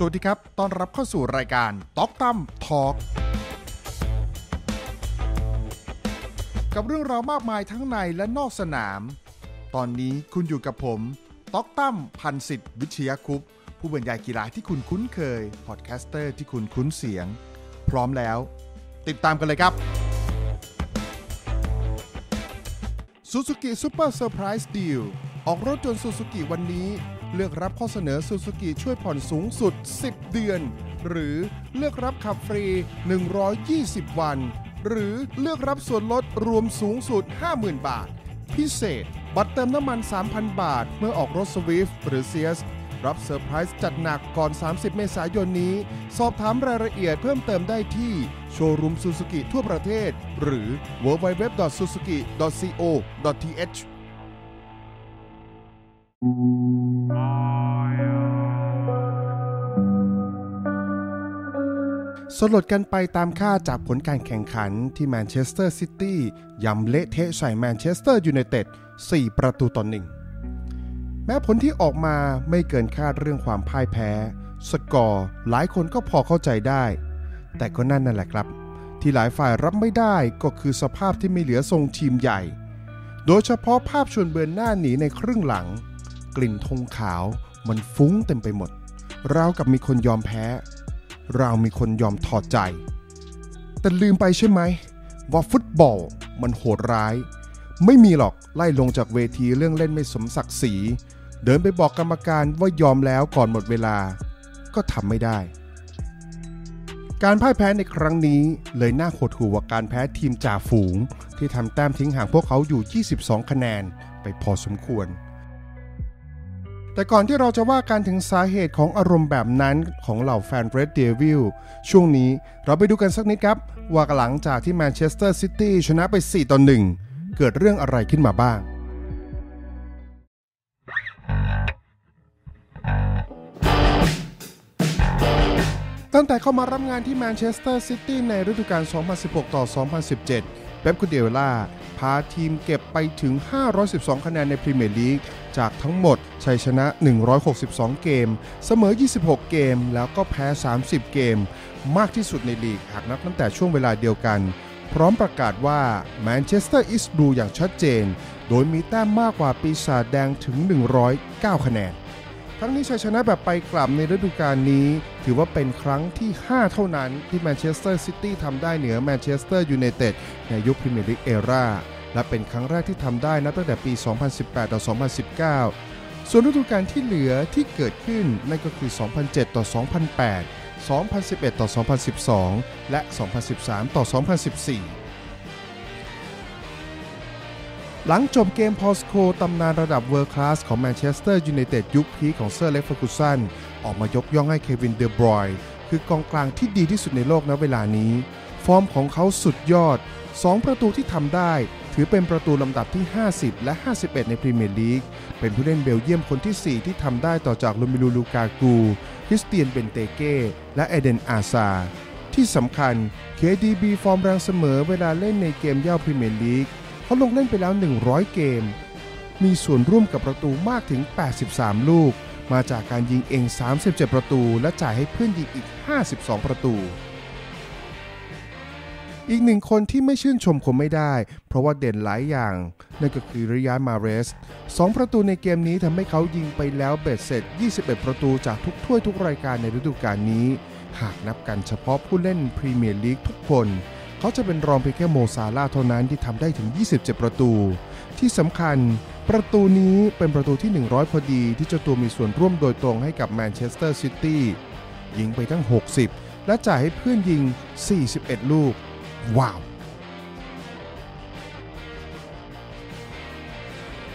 สวัสดีครับ ต้อนรับเข้าสู่รายการต็อกตั้มทอล์กกับเรื่องราวมากมายทั้งในและนอกสนาม ตอนนี้คุณอยู่กับผมต็อกตั้มพันสิทธิ์วิชยคุปต์ผู้บรรยายกีฬาที่คุณคุ้นเคย พอดแคสเตอร์ที่คุณคุ้นเสียง พร้อมแล้ว ติดตามกันเลยครับ Suzuki Super Surprise Deal ออกรถยนต์ Suzuki วันนี้ เลือกรับข้อเสนอ Suzuki ช่วยผ่อนสูงสุด 10 เดือน หรือเลือกรับขับฟรี 120 วัน หรือเลือกรับส่วนลดรวมสูงสุด 50,000 บาท พิเศษ บัตรเติมน้ำมัน 3,000 บาท เมื่อออกรถ Swift หรือ Cias รับเซอร์ไพรส์จัดหนักก่อน 30 เมษายนนี้ สอบถามรายละเอียดเพิ่มเติมได้ที่ โชว์รูมซูซูกิทั่วประเทศ หรือ www.suzuki.co.th สลดกันไปตามคาดจากผลการแข่งขันที่แมนเชสเตอร์ซิตี้ยำเละเทะใส่แมนเชสเตอร์ยูไนเต็ด4 ประตูต่อหนึ่ง แม้ผลที่ออกมาไม่เกินคาดเรื่องความพ่ายแพ้ สกอร์หลายคนก็พอเข้าใจได้ แต่ก็นั่นนั่นแหละครับ ที่หลายฝ่ายรับไม่ได้ก็คือสภาพที่ไม่เหลือทรงทีมใหญ่ โดยเฉพาะภาพชวนเบือนหน้าหนีในครึ่งหลัง กลิ่นธงขาว มันฟุ้งเต็มไปหมด เรากับมีคนยอมแพ้ เรามีคนยอมถอดใจ แต่ลืมไปใช่ไหม ว่าฟุตบอลมันโหดร้าย ไม่มีหรอกไล่ลงจากเวทีเรื่องเล่นไม่สมศักดิ์ศรี เดินไปบอกกรรมการว่ายอมแล้วก่อนหมดเวลา ก็ทำไม่ได้ การพ่ายแพ้ในครั้งนี้เลยน่าหดหู่กว่าการแพ้ทีมจ่าฝูง ที่ทำแต้มทิ้งห่างพวกเขาอยู่ 22 คะแนนไปพอสมควร แต่ก่อนที่เราจะว่ากันถึงสาเหตุของอารมณ์แบบนั้นของเหล่าแฟนเรดเดวิลช่วงนี้เราไปดูกันสักนิดครับ ว่าหลังจากที่แมนเชสเตอร์ซิตี้ชนะไป 4 ต่อ 1 เกิดเรื่องอะไรขึ้นมาบ้าง ตั้งแต่เข้ามารับงานที่แมนเชสเตอร์ซิตี้ในฤดูกาล 2016 ต่อ 2017เป๊ปกูเดลล่าพาทีมเก็บไปถึง 512 คะแนนในพรีเมียร์ลีก จากทั้งหมดชัยชนะ 162 เกม เสมอ 26 เกม แล้วก็แพ้ 30 เกม มากที่สุดในลีกหากนับตั้งแต่ช่วงเวลาเดียวกัน พร้อมประกาศว่า Manchester is blue อย่างชัดเจน โดยมีแต้มมากกว่าปีศาจแดงถึง 109 คะแนน ทั้งนี้ชัยชนะแบบไปกลับในฤดูกาลนี้ ถือว่าเป็นครั้งที่ 5 เท่านั้นที่แมนเชสเตอร์ซิตี้ทำได้เหนือแมนเชสเตอร์ยูไนเต็ดในยุคพรีเมียร์ลีก era และเป็นครั้งแรกที่ทำได้นับตั้งแต่ปี 2018 ต่อ 2019 ส่วนฤดูกาลที่เหลือที่เกิดขึ้นนั่นก็คือ 2007 ต่อ 2008 2011 ต่อ 2012 และ 2013 ต่อ 2014หลังจบเกมพอลสโคลส์ตำนานระดับ world class ของแมนเชสเตอร์ยูไนเต็ดยุค peak ของเซอร์อเล็กซ์เฟอร์กูสันออกมายกย่องให้เควินเดอบรอยน์คือกองกลางที่ดีที่สุดในโลกณเวลานี้ ฟอร์มของเขาสุดยอด 2 ประตูที่ทำได้ ถือเป็นประตูลำดับที่ 50 และ 51 ในพรีเมียร์ลีก เป็นผู้เล่นเบลเยียมคนที่ 4 ที่ทำได้ต่อจากโรเมลูลูกากู คริสเตียนเบนเตเก้ และเอเดนอาซาร์ ที่สำคัญ KDB ฟอร์มแรงเสมอเวลาเล่นในเกมเหย้าพรีเมียร์ลีก เขาลงเล่นไปแล้ว 100 เกม มีส่วนร่วมกับประตูมากถึง 83 ลูก มาจากการยิงเอง 37 ประตู และจ่ายให้เพื่อนยิงอีก 52 ประตู อีกหนึ่งคนที่ไม่ชื่นชมคงไม่ได้ เพราะว่าเด่นหลายอย่าง นั่นก็คือริยาด มาห์เรซ 2 ประตูในเกมนี้ทำให้เขายิงไปแล้วเบ็ดเสร็จ 21 ประตูจากทุกถ้วยทุกรายการในฤดูกาลนี้ หากนับกันเฉพาะผู้เล่นพรีเมียร์ลีกทุกคน เขาจะเป็นรองเพียงแค่โมซาลาห์เท่านั้นที่ทำได้ถึง 27 ประตู ที่สำคัญประตูนี้เป็นประตูที่ 100 พอดีที่เจ้าตัวมีส่วนร่วมโดยตรงให้กับแมนเชสเตอร์ซิตี้ยิงไปทั้ง 60 และจ่ายให้เพื่อนยิง 41 ลูก ว้าว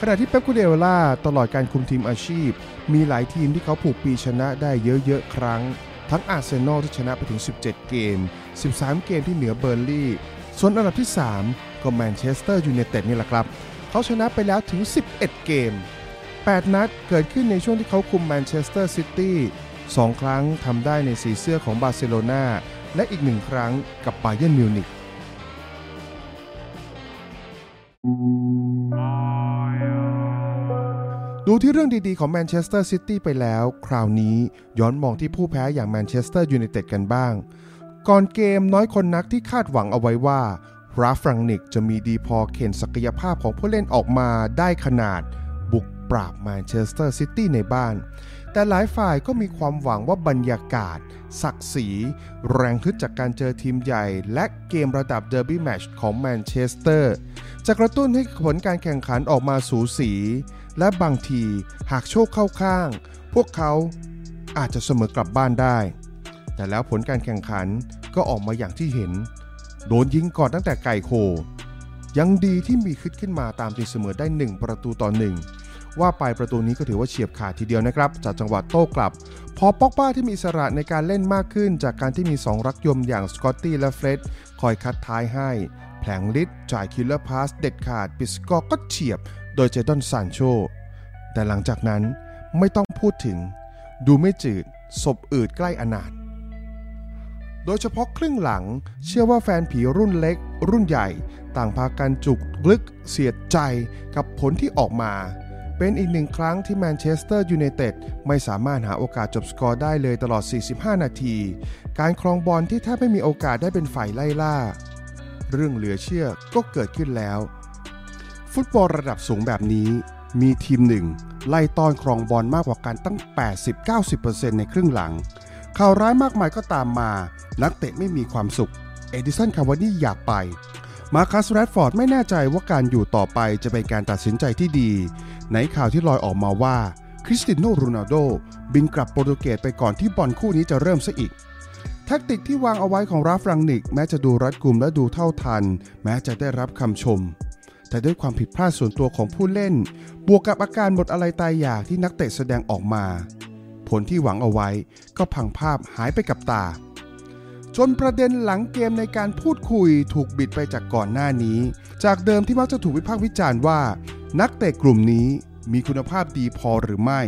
ขณะที่เป๊ปกูเดลล่าตลอดการคุมทีมอาชีพ มีหลายทีมที่เขาผูกปีชนะได้เยอะๆ ครั้ง ทั้งอาร์เซนอลที่ชนะไปถึง 17 เกม 13 เกมที่เหนือเบิร์นลีย์ ส่วนอันดับที่ 3 ก็แมนเชสเตอร์ยูไนเต็ดนี่แหละครับ เขาชนะไปแล้วถึง 11 เกม 8 นัดเกิดขึ้นในช่วงที่เขาคุมแมนเชสเตอร์ซิตี้ 2 ครั้งทำได้ในสีเสื้อของบาร์เซโลนา และอีกหนึ่งครั้งกับบาเยิร์นมิวนิกดูที่เรื่องดีๆของแมนเชสเตอร์ซิตี้ไปแล้ว คราวนี้ย้อนมองที่ผู้แพ้อย่างแมนเชสเตอร์ยูไนเต็ดกันบ้าง ก่อนเกมน้อยคนนักที่คาดหวังเอาไว้ว่าราล์ฟรังนิกจะมีดีพอเข็นศักยภาพของผู้เล่นออกมาได้ขนาด ปราบแมนเชสเตอร์ซิตี้ในบ้าน แต่หลายฝ่ายก็มีความหวังว่าบรรยากาศ ศักดิ์ศรี แรงฮึดจากการเจอทีมใหญ่ และเกมระดับเดอร์บี้แมตช์ของแมนเชสเตอร์จะกระตุ้นให้ผลการแข่งขันออกมาสูสี และบางทีหากโชคเข้าข้าง พวกเขาอาจจะเสมอกลับบ้านได้ แต่แล้วผลการแข่งขันก็ออกมาอย่างที่เห็น โดนยิงก่อนตั้งแต่ไก่โคยังดีที่มีคึดขึ้นมาตามตีเสมอได้ 1 ประตูต่อหนึ่ง ว่าไปประตูนี้ก็ถือว่าเฉียบขาดทีเดียวนะครับ จากจังหวะโต้กลับ พอปอกบ้าที่มีอิสระในการเล่นมากขึ้น จากการที่มี 2 รักยมอย่างสกอตตี้และเฟร็ดคอยคัดท้ายให้ แผลงฤทธิ์จ่าย killer pass เด็ดขาดปิดสกอร์ก็เฉียบ โดยเจดอนซานโชแต่หลังจากนั้นไม่ต้องพูดถึง ดูไม่จืดศพอืดใกล้อนาถโดยเฉพาะครึ่งหลัง เชื่อว่าแฟนผีรุ่นเล็ก รุ่นใหญ่ ต่างพากันจุกลึกเสียดใจกับผลที่ออกมา เป็นอีกหนึ่งครั้งที่แมนเชสเตอร์ยูไนเต็ดไม่สามารถหาโอกาสจบสกอร์ได้เลยตลอด 45 นาที การครองบอลที่แทบไม่มีโอกาสได้เป็นฝ่ายไล่ล่า เรื่องเหลือเชื่อก็เกิดขึ้นแล้ว ฟุตบอลระดับสูงแบบนี้ มีทีมหนึ่ง ไล่ต้อนครองบอลมากกว่ากันตั้ง 80-90%ในครึ่งหลัง ข่าวร้ายมากมายก็ตามมา นักเตะไม่มีความสุข เอดินสันคาวานี่อยากไปมาคัสแรดฟอร์ดไม่แน่ใจว่าการอยู่ต่อไปจะเป็นการตัดสินใจที่ดี ในข่าวที่ลอยออกมาว่าคริสติโนโรนัลโดบินกลับโปรตุเกสไปก่อนที่บอลคู่นี้จะเริ่มซะอีกแท็กติกที่วางเอาไว้ของราฟรังนิก แม้จะดูรัดกุมและดูเท่าทัน แม้จะได้รับคำชม แต่ด้วยความผิดพลาดส่วนตัวของผู้เล่น บวกกับอาการหมดอะไรตายอยากที่นักเตะแสดงออกมา ผลที่หวังเอาไว้ก็พังภาพหายไปกับตา จนประเด็นหลังเกมในการพูดคุยถูกบิดไปจากก่อนหน้านี้ จากเดิมที่มักจะถูกวิพากษ์วิจารณ์ว่า นักเตะกลุ่มนี้มีคุณภาพดีพอหรือไม่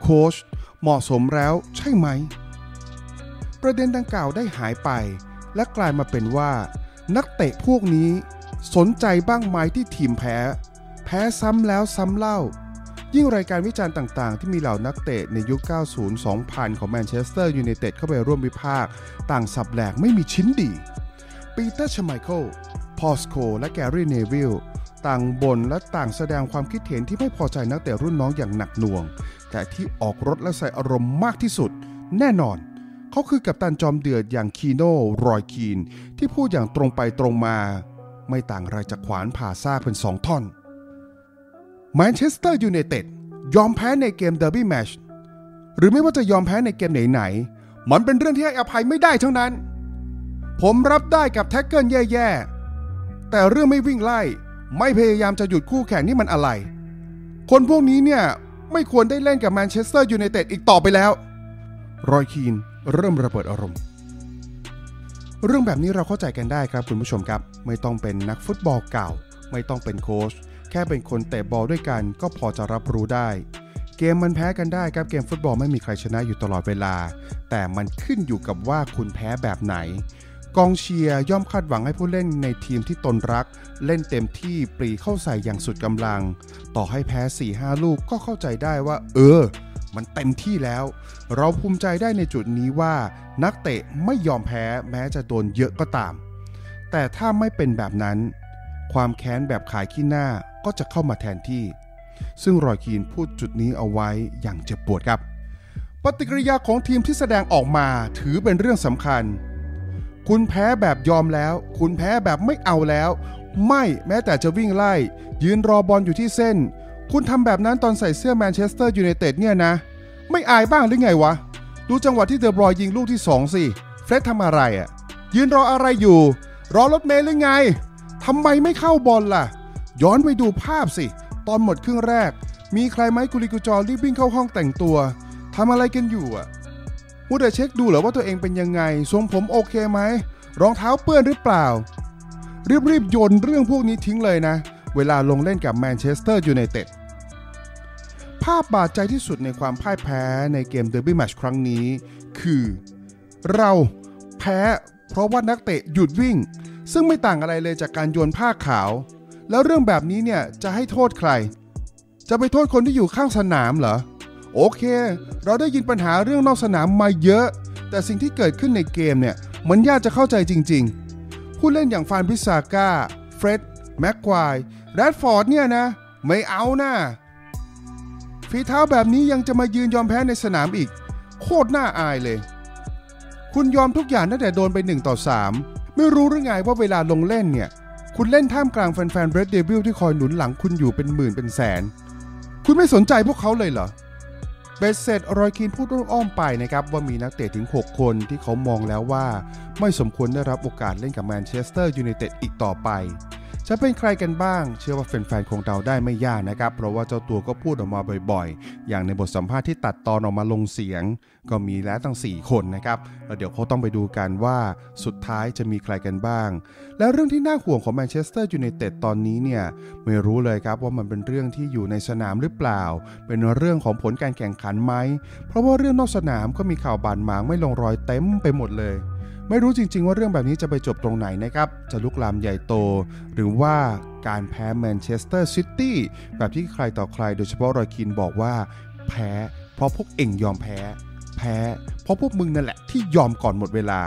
โค้ชเหมาะสมแล้วใช่ไหม ประเด็นดังกล่าวได้หายไป และกลายมาเป็นว่า นักเตะพวกนี้สนใจบ้างไหมที่ทีมแพ้ แพ้ซ้ำแล้วซ้ำเล่า ยิ่งรายการวิจารณ์ต่างๆ ที่มีเหล่านักเตะในยุค 90-2000 ของแมนเชสเตอร์ยูไนเต็ดเข้าไปร่วมวิพากษ์ต่างสับแหลกไม่มีชิ้นดี ปีเตอร์ชไมเคิล พอสโค และแกรี่เนวิล ต่างบ่นและต่างแสดงความคิดเห็นที่ไม่พอใจนักเตะรุ่นน้องอย่างหนักหน่วง แต่ที่ออกรสและใส่อารมณ์มากที่สุด แน่นอน เขาคือกัปตันจอมเดือดอย่างคีโน่รอยคีน ที่พูดอย่างตรงไปตรงมา ไม่ต่างอะไรจากขวานผ่าซากเป็นสองท่อนแมนเชสเตอร์ยูไนเต็ดยอมแพ้ในเกมเดอร์บี้แมตช์หรือไม่ว่าจะยอมแพ้ในเกมไหนๆมันเป็นเรื่องที่ให้อภัยไม่ได้ทั้งนั้น ผมรับได้กับ tackle แย่ๆแต่เรื่องไม่วิ่งไล่ ไม่พยายามจะหยุดคู่แข่งนี่มันอะไร คนพวกนี้เนี่ย ไม่ควรได้เล่นกับแมนเชสเตอร์ยูไนเต็ดอีกต่อไปแล้ว รอยคีนเริ่มระเบิดอารมณ์ เรื่องแบบนี้เราเข้าใจกันได้ครับคุณผู้ชมครับ ไม่ต้องเป็นนักฟุตบอลเก่า ไม่ต้องเป็นโค้ชแค่เป็นคนเตะบอลด้วยกัน ก็พอจะรับรู้ได้ เกมมันแพ้กันได้ครับเกมฟุตบอลไม่มีใครชนะอยู่ตลอดเวลา แต่มันขึ้นอยู่กับว่าคุณแพ้แบบไหน กองเชียร์ย่อมคาดหวังให้ผู้เล่นในทีมที่ตนรัก เล่นเต็มที่ปรีเข้าใส่อย่างสุดกำลัง ต่อให้แพ้ 4-5 ลูกก็เข้าใจได้ว่า เออ มันเต็มที่แล้ว เราภูมิใจได้ในจุดนี้ว่า นักเตะไม่ยอมแพ้แม้จะโดนเยอะก็ตาม แต่ถ้าไม่เป็นแบบนั้น ความแค้นแบบขายขี้หน้าก็จะเข้ามาแทนที่ ซึ่งรอยคีนพูดจุดนี้เอาไว้อย่างเจ็บปวดครับ ปฏิกิริยาของทีมที่แสดงออกมาถือเป็นเรื่องสำคัญ คุณแพ้แบบยอมแล้ว คุณแพ้แบบไม่เอาแล้ว ไม่แม้แต่จะวิ่งไล่ ยืนรอบอลอยู่ที่เส้น คุณทำแบบนั้นตอนใส่เสื้อแมนเชสเตอร์ยูไนเต็ดเนี่ยนะ ไม่อายบ้างหรือไงวะ ดูจังหวะที่เดอบรอยน์ยิงลูกที่ 2 สิ เฟร็ดทำอะไรอะ่ะ ยืนรออะไรอยู่ รอรถเมล์หรือไงทำไมไม่เข้าบอลล่ะ ย้อนไปดูภาพสิ ตอนหมดครึ่งแรก มีใครไหมกุลีกุจอรีบวิ่งเข้าห้องแต่งตัวทำอะไรกันอยู่อะ มัวแต่เช็คดูเหรอว่าตัวเองเป็นยังไง ทรงผมโอเคไหม รองเท้าเปื้อนหรือเปล่า รีบๆโยนเรื่องพวกนี้ทิ้งเลยนะ เวลาลงเล่นกับแมนเชสเตอร์ยูไนเต็ด ภาพบาดใจที่สุดในความพ่ายแพ้ในเกมเดอร์บี้แมตช์ครั้งนี้ คือ เราแพ้เพราะว่านักเตะหยุดวิ่ง ซึ่งไม่ต่างอะไรเลยจากการโยนผ้าขาว แล้วเรื่องแบบนี้เนี่ยจะให้โทษใคร จะไปโทษคนที่อยู่ข้างสนามเหรอ โอเค เราได้ยินปัญหาเรื่องนอกสนามมาเยอะ แต่สิ่งที่เกิดขึ้นในเกมเนี่ย มันยากจะเข้าใจจริง ๆ ผู้เล่นอย่างฟานพิซาก้า เฟร็ด แม็กควายแรดฟอร์ดเนี่ยนะ ไม่เอานะฝีเท้าแบบนี้ยังจะมายืนยอมแพ้ในสนามอีก โคตรน่าอายเลย คุณยอมทุกอย่างตั้งแต่โดนไป1ต่อ3 ไม่รู้หรือไงว่าเวลาลงเล่นเนี่ย คุณเล่นท่ามกลางแฟนๆ Red Devil ที่คอยหนุนหลังคุณอยู่เป็นหมื่นเป็นแสน คุณไม่สนใจพวกเขาเลยเหรอ เบ็ดเสร็จรอยคีนพูดอ้อมไปนะครับว่ามีนักเตะถึง 6 คนที่เขามองแล้วว่า ไม่สมควรได้รับโอกาสเล่นกับแมนเชสเตอร์ยูไนเต็ดอีกต่อไป จะเป็นใครกันบ้าง เชื่อว่าแฟนๆคงเดาได้ไม่ยากนะครับ เพราะว่าเจ้าตัวก็พูดออกมาบ่อยๆ อย่างในบทสัมภาษณ์ที่ตัดตอนออกมาลงเสียง ก็มีแล้วตั้ง 4 คนนะครับแล้วเดี๋ยวเขาต้องไปดูกันว่าสุดท้ายจะมีใครกันบ้าง แล้วเรื่องที่น่าห่วงของแมนเชสเตอร์ยูไนเต็ดตอนนี้เนี่ยไม่รู้เลยครับว่ามันเป็นเรื่องที่อยู่ในสนามหรือเปล่า เป็นเรื่องของผลการแข่งขันไหมเพราะว่าเรื่องนอกสนามก็มีข่าวบานหมางไม่ลงรอยเต็มไปหมดเลย ไม่รู้จริง ๆ ว่าเรื่องแบบนี้จะไปจบตรงไหนนะครับ จะลุกลามใหญ่โต หรือว่าการแพ้แมนเชสเตอร์ซิตี้แบบที่ใครต่อใครโดยเฉพาะรอยคีนบอกว่า แพ้ เพราะพวกเองยอมแพ้ แพ้ เพราะพวกมึงนั่นแหละที่ยอมก่อนหมดเวลา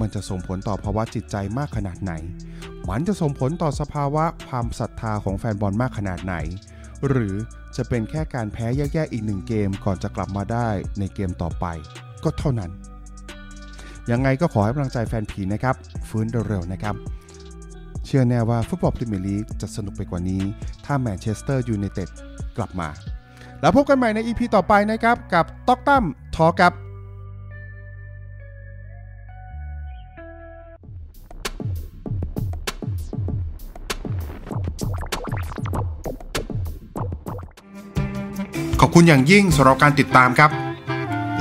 มันจะส่งผลต่อภาวะจิตใจมากขนาดไหน มันจะส่งผลต่อสภาวะความศรัทธาของแฟนบอลมากขนาดไหน หรือจะเป็นแค่การแพ้แย่ๆอีกหนึ่งเกมก่อนจะกลับมาได้ในเกมต่อไป ก็เท่านั้น ยังไงก็ขอให้กำลังใจแฟนผีนะครับ ฟื้นเร็วๆนะครับ เชื่อแน่ว่าฟุตบอลพรีเมียร์ลีกจะสนุกไปกว่านี้ ถ้าแมนเชสเตอร์ยูไนเต็ดกลับมา แล้วพบกันใหม่ใน EP ต่อไปนะครับ กับต็อกตั้มทอกับขอบคุณอย่างยิ่งสำหรับการติดตามครับ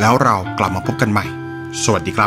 แล้วเรากลับมาพบกันใหม่ สวัสดีครับ